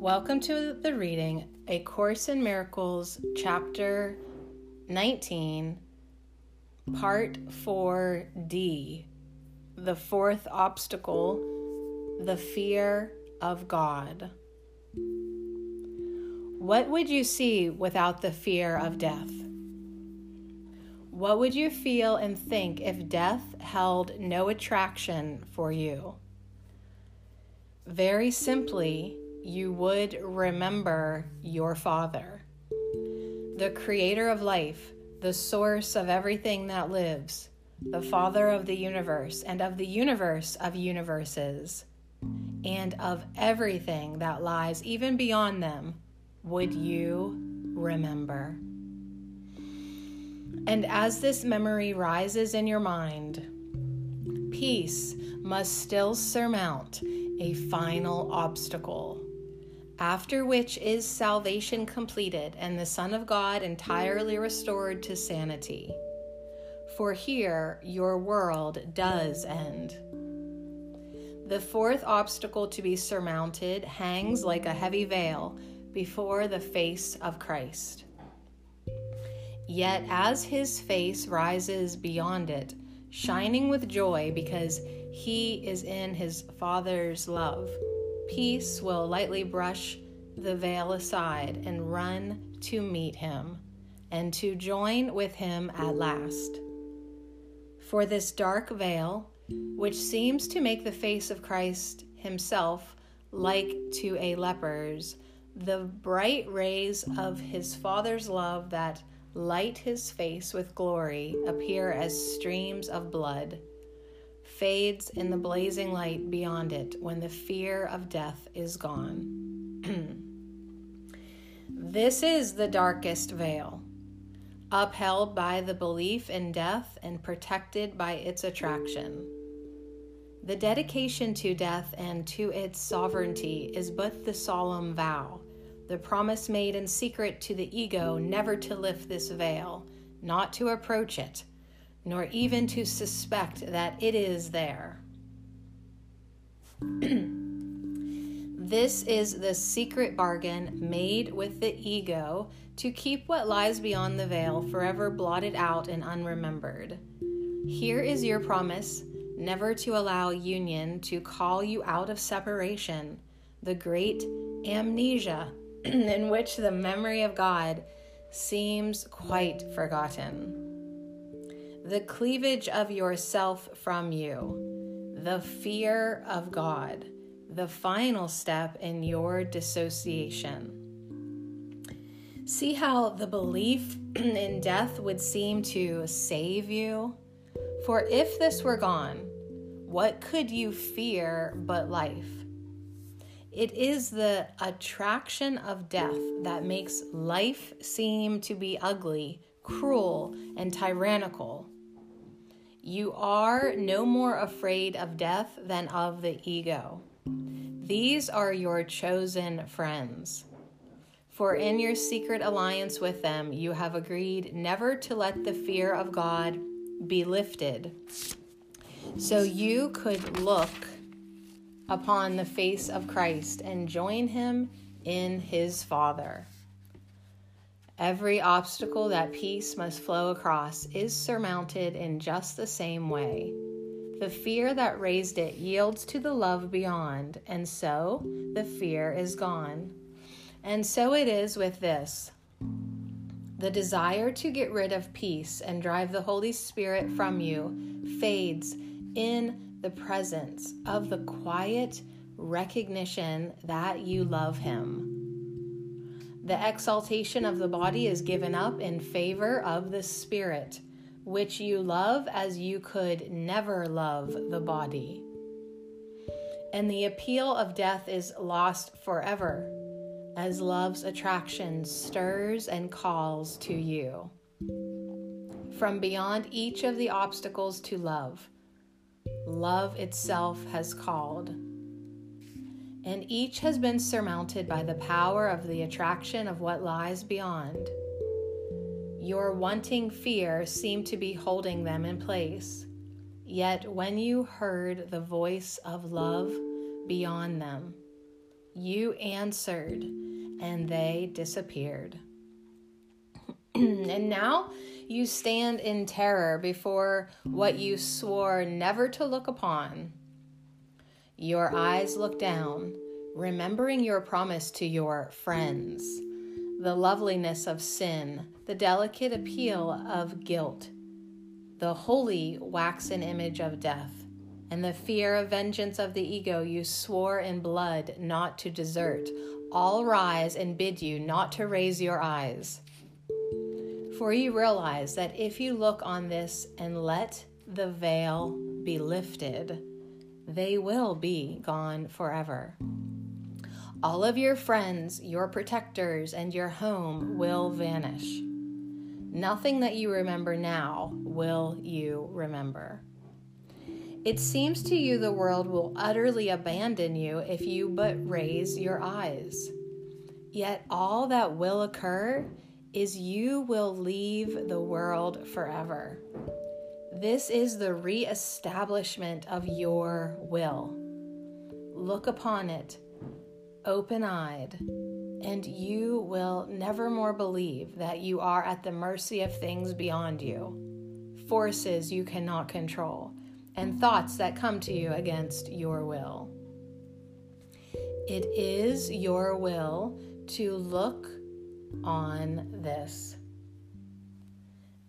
Welcome to the reading A Course in Miracles, Chapter 19, Part 4D. The fourth obstacle, the fear of God. What would you see without the fear of death? What would you feel and think if death held no attraction for you? Very simply, you would remember your Father, the creator of life, the source of everything that lives, the Father of the universe and of the universe of universes, and of everything that lies even beyond them, would you remember? And as this memory rises in your mind, peace must still surmount a final obstacle after which is salvation completed and the Son of God entirely restored to sanity. For here your world does end. The fourth obstacle to be surmounted hangs like a heavy veil before the face of Christ. Yet as his face rises beyond it, shining with joy because he is in his Father's love Peace will lightly brush the veil aside and run to meet him and to join with him at last. For this dark veil, which seems to make the face of Christ himself like to a leper's, the bright rays of his Father's love that light his face with glory appear as streams of blood fades in the blazing light beyond it when the fear of death is gone. this is the darkest veil, upheld by the belief in death and protected by its attraction. The dedication to death and to its sovereignty is but the solemn vow, the promise made in secret to the ego never to lift this veil, not to approach it nor even to suspect that it is there. this is the secret bargain made with the ego to keep what lies beyond the veil forever blotted out and unremembered. Here is your promise never to allow union to call you out of separation, the great amnesia in which the memory of God seems quite forgotten the cleavage of yourself from you, the fear of God, the final step in your dissociation. See how the belief in death would seem to save you? For if this were gone, what could you fear but life? It is the attraction of death that makes life seem to be ugly, cruel, and tyrannical. You are no more afraid of death than of the ego. These are your chosen friends. For in your secret alliance with them, you have agreed never to let the fear of God be lifted. So you could look upon the face of Christ and join him in his Father. Every obstacle that peace must flow across is surmounted in just the same way. The fear that raised it yields to the love beyond, and so the fear is gone. And so it is with this. The desire to get rid of peace and drive the Holy Spirit from you fades in the presence of the quiet recognition that you love Him. The exaltation of the body is given up in favor of the spirit, which you love as you could never love the body. And the appeal of death is lost forever, as love's attraction stirs and calls to you. From beyond each of the obstacles to love, love itself has called and each has been surmounted by the power of the attraction of what lies beyond. Your wanting fear seemed to be holding them in place, yet when you heard the voice of love beyond them, You answered, and they disappeared. and now you stand in terror before what you swore never to look upon. Your eyes look down, remembering your promise to your friends, the loveliness of sin, the delicate appeal of guilt, the holy waxen image of death, and the fear of vengeance of the ego you swore in blood not to desert, all rise and bid you not to raise your eyes. For you realize that if you look on this and let the veil be lifted, they will be gone forever. All of your friends, your protectors, and your home will vanish. Nothing that you remember now will you remember. It seems to you the world will utterly abandon you if you but raise your eyes. Yet all that will occur is you will leave the world forever. This is the reestablishment of your will. Look upon it, open eyed, and you will never more believe that you are at the mercy of things beyond you, forces you cannot control, and thoughts that come to you against your will. It is your will to look on this.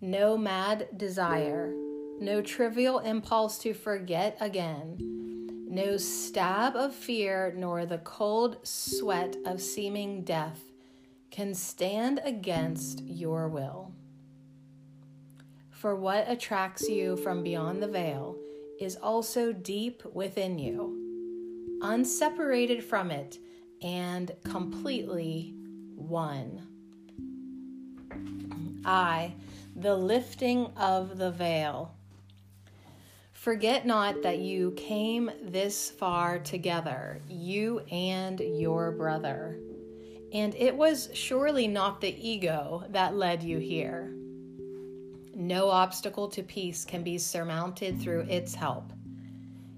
No mad desire, no trivial impulse to forget again, no stab of fear, nor the cold sweat of seeming death can stand against your will. For what attracts you from beyond the veil is also deep within you, unseparated from it, and completely one. I, the lifting of the veil. Forget not that you came this far together, you and your brother. And it was surely not the ego that led you here. No obstacle to peace can be surmounted through its help.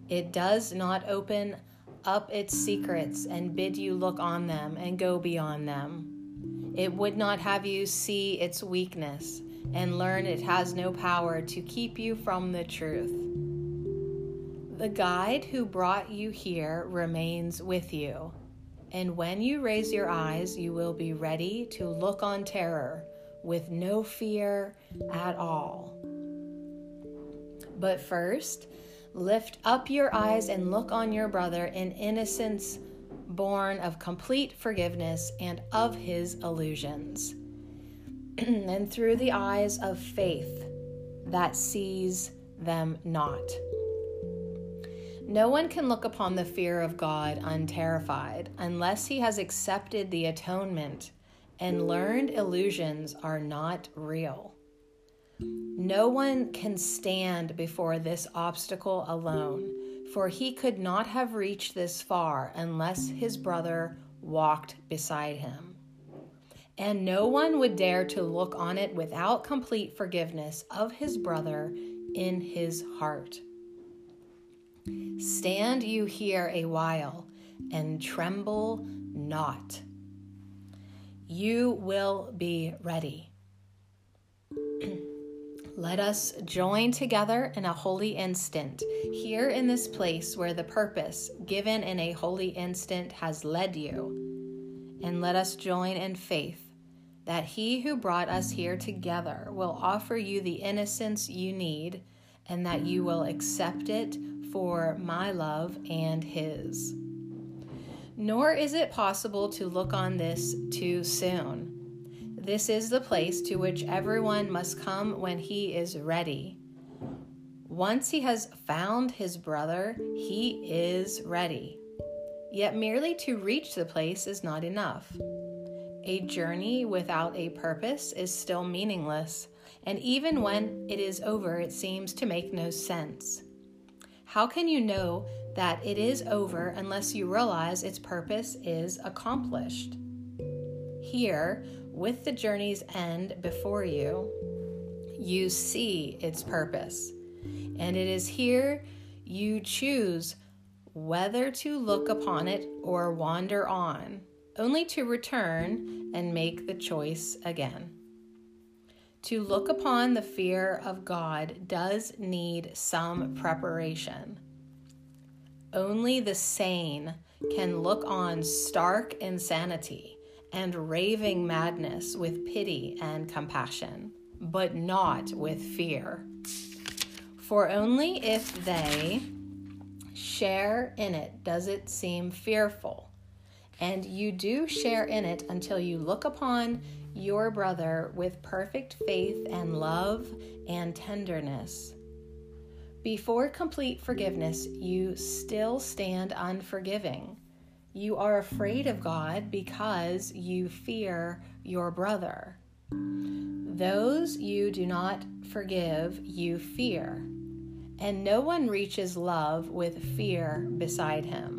It does not open up its secrets and bid you look on them and go beyond them. It would not have you see its weakness and learn it has no power to keep you from the truth. The guide who brought you here remains with you, and when you raise your eyes, you will be ready to look on terror with no fear at all. But first, Lift up your eyes and look on your brother in innocence born of complete forgiveness and of his illusions. and through the eyes of faith that sees them not. No one can look upon the fear of God unterrified unless he has accepted the atonement and learned illusions are not real. No one can stand before this obstacle alone, for he could not have reached this far unless his brother walked beside him. And no one would dare to look on it without complete forgiveness of his brother in his heart. Stand you here a while and tremble not. You will be ready. Let us join together in a holy instant, here in this place where the purpose given in a holy instant has led you. And let us join in faith that He who brought us here together will offer you the innocence you need and that you will accept it for my love and His. Nor is it possible to look on this too soon. This is the place to which everyone must come when he is ready. Once he has found his brother, he is ready. Yet merely to reach the place is not enough. A journey without a purpose is still meaningless, and even when it is over, it seems to make no sense. How can you know that it is over unless you realize its purpose is accomplished? Here, with the journey's end before you, you see its purpose. And it is here you choose whether to look upon it or wander on, only to return and make the choice again. To look upon the fear of God does need some preparation. Only the sane can look on stark insanity and raving madness with pity and compassion, but not with fear. For only if they share in it does it seem fearful. And you do share in it until you look upon your brother with perfect faith and love and tenderness before complete forgiveness, you still stand unforgiving. You are afraid of God because you fear your brother. Those you do not forgive, you fear. And no one reaches love with fear beside him.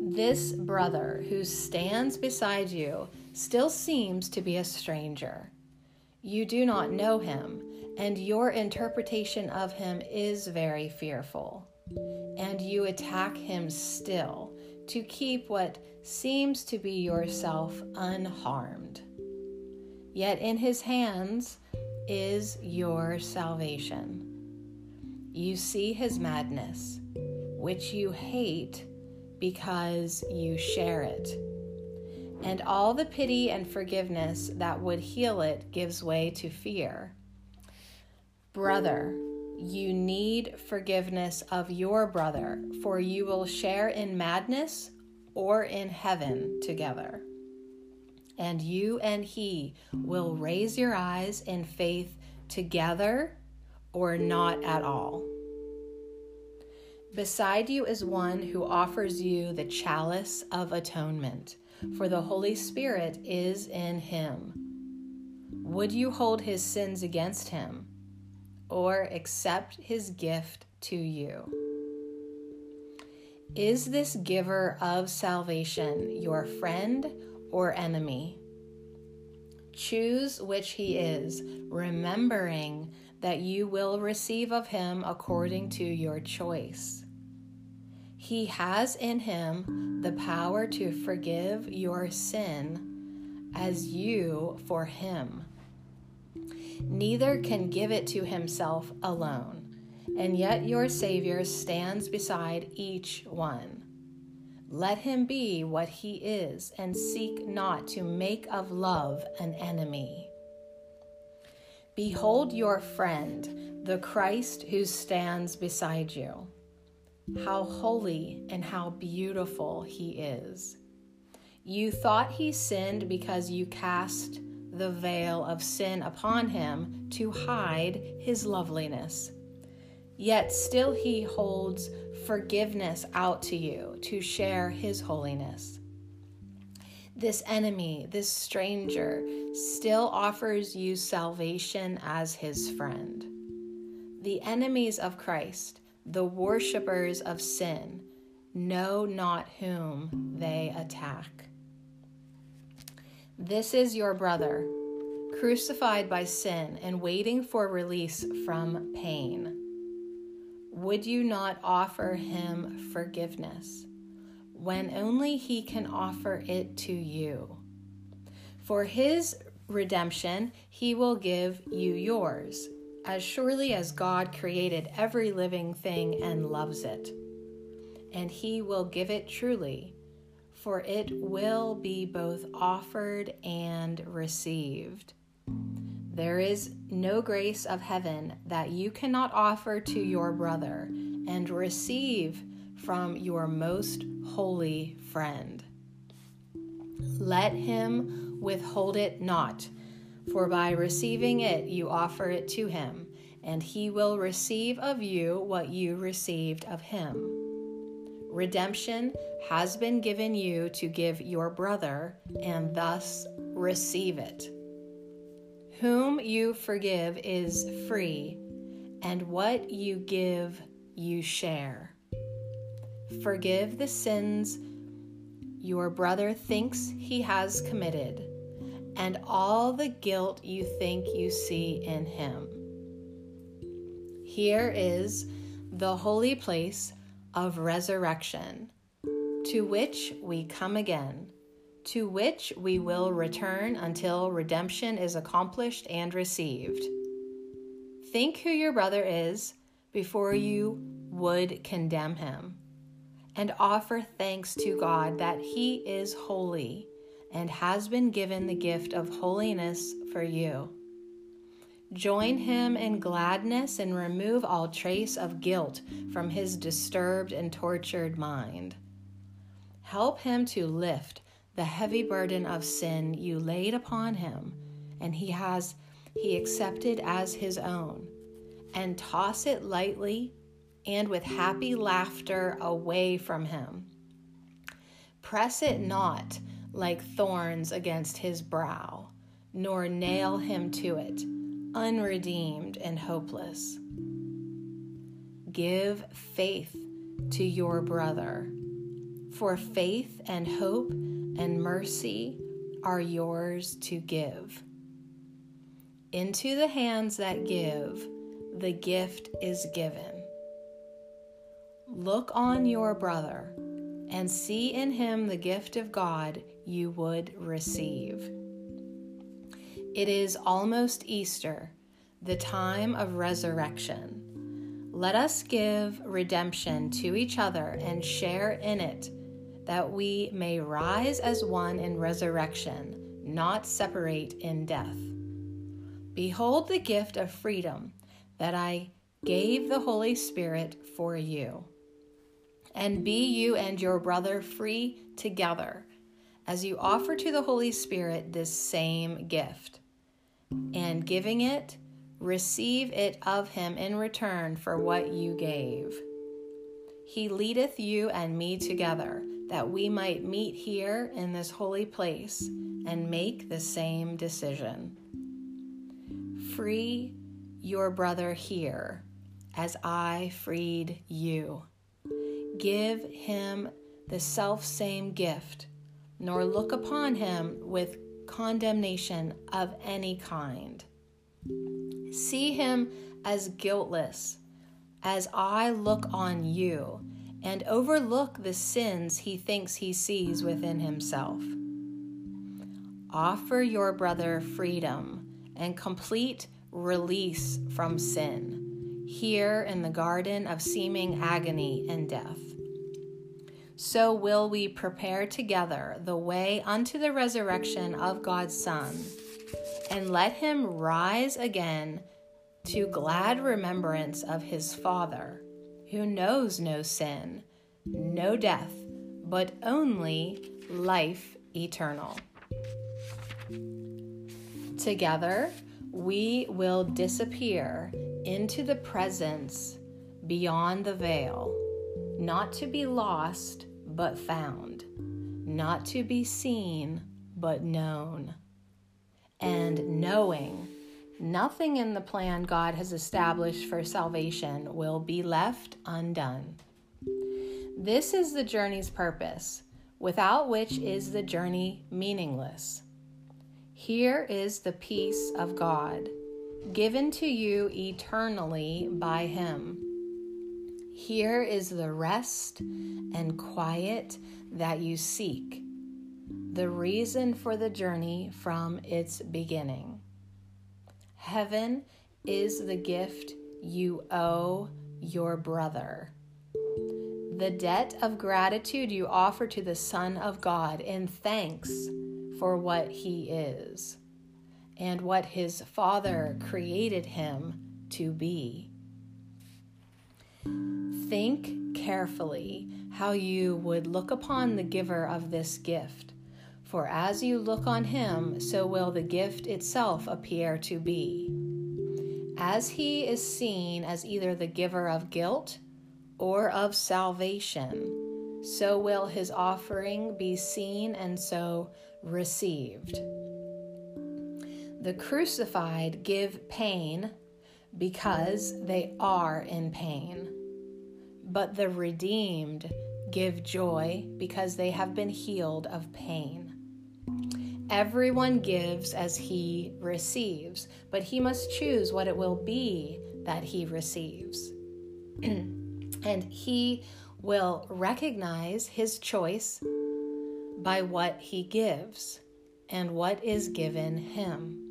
This brother who stands beside you still seems to be a stranger. You do not know him and your interpretation of him is very fearful. And you attack him still to keep what seems to be yourself unharmed. Yet in his hands is your salvation. You see his madness, which you hate because you share it. And all the pity and forgiveness that would heal it gives way to fear Brother, you need forgiveness of your brother, for you will share in madness or in heaven together. And you and he will raise your eyes in faith together or not at all. Beside you is one who offers you the chalice of atonement, for the Holy Spirit is in him. Would you hold his sins against him? or accept his gift to you. Is this giver of salvation your friend or enemy? Choose which he is, remembering that you will receive of him according to your choice. He has in him the power to forgive your sin as you for him neither can give it to himself alone. And yet your Savior stands beside each one. Let him be what he is, and seek not to make of love an enemy. Behold your friend, the Christ who stands beside you. How holy and how beautiful he is. You thought he sinned because you cast the veil of sin upon him to hide his loveliness. Yet still he holds forgiveness out to you to share his holiness. This enemy, this stranger, still offers you salvation as his friend. The enemies of Christ, the worshippers of sin, know not whom they attack. This is your brother, crucified by sin and waiting for release from pain. Would you not offer him forgiveness when only he can offer it to you? For his redemption, he will give you yours, as surely as God created every living thing and loves it. And he will give it truly for it will be both offered and received. There is no grace of heaven that you cannot offer to your brother and receive from your most holy friend. Let him withhold it not, for by receiving it you offer it to him, and he will receive of you what you received of him. Redemption has been given you to give your brother, and thus receive it. Whom you forgive is free, and what you give, you share. Forgive the sins your brother thinks he has committed, and all the guilt you think you see in him. Here is the holy place of resurrection, to which we come again, to which we will return until redemption is accomplished and received. Think who your brother is before you would condemn him, and offer thanks to God that he is holy and has been given the gift of holiness for you. Join him in gladness and remove all trace of guilt from his disturbed and tortured mind. Help him to lift the heavy burden of sin you laid upon him and he has he accepted as his own and toss it lightly and with happy laughter away from him. Press it not like thorns against his brow, nor nail him to it unredeemed and hopeless. Give faith to your brother, for faith and hope and mercy are yours to give. Into the hands that give, the gift is given. Look on your brother and see in him the gift of God you would receive. It is almost Easter, the time of resurrection. Let us give redemption to each other and share in it, that we may rise as one in resurrection, not separate in death. Behold the gift of freedom that I gave the Holy Spirit for you. And be you and your brother free together as you offer to the Holy Spirit this same gift and giving it, receive it of him in return for what you gave. He leadeth you and me together, that we might meet here in this holy place and make the same decision. Free your brother here, as I freed you. Give him the self same gift, nor look upon him with condemnation of any kind. See him as guiltless, as I look on you, and overlook the sins he thinks he sees within himself. Offer your brother freedom and complete release from sin here in the garden of seeming agony and death so will we prepare together the way unto the resurrection of God's Son, and let him rise again to glad remembrance of his Father, who knows no sin, no death, but only life eternal. Together, we will disappear into the presence beyond the veil, not to be lost but found, not to be seen but known. And knowing nothing in the plan God has established for salvation will be left undone. This is the journey's purpose, without which is the journey meaningless. Here is the peace of God, given to you eternally by Him here is the rest and quiet that you seek, the reason for the journey from its beginning. Heaven is the gift you owe your brother. The debt of gratitude you offer to the Son of God in thanks for what he is and what his Father created him to be. Think carefully how you would look upon the giver of this gift, for as you look on him, so will the gift itself appear to be. As he is seen as either the giver of guilt or of salvation, so will his offering be seen and so received. The crucified give pain because they are in pain but the redeemed give joy because they have been healed of pain. Everyone gives as he receives, but he must choose what it will be that he receives. and he will recognize his choice by what he gives and what is given him.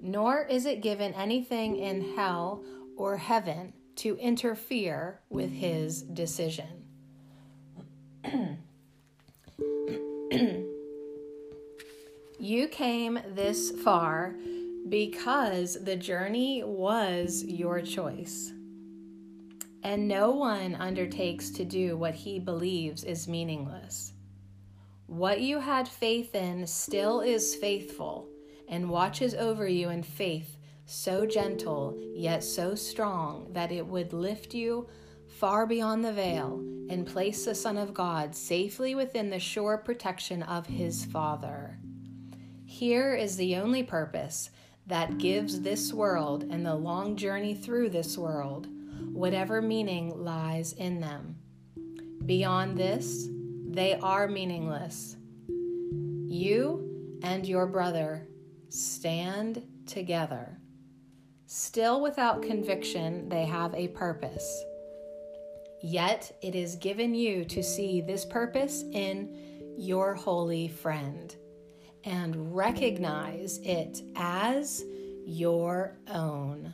Nor is it given anything in hell or heaven to interfere with his decision. you came this far because the journey was your choice. And no one undertakes to do what he believes is meaningless. What you had faith in still is faithful and watches over you in faith so gentle yet so strong that it would lift you far beyond the veil and place the Son of God safely within the sure protection of his Father. Here is the only purpose that gives this world and the long journey through this world whatever meaning lies in them. Beyond this, they are meaningless. You and your brother stand together. Still without conviction, they have a purpose. Yet it is given you to see this purpose in your holy friend and recognize it as your own.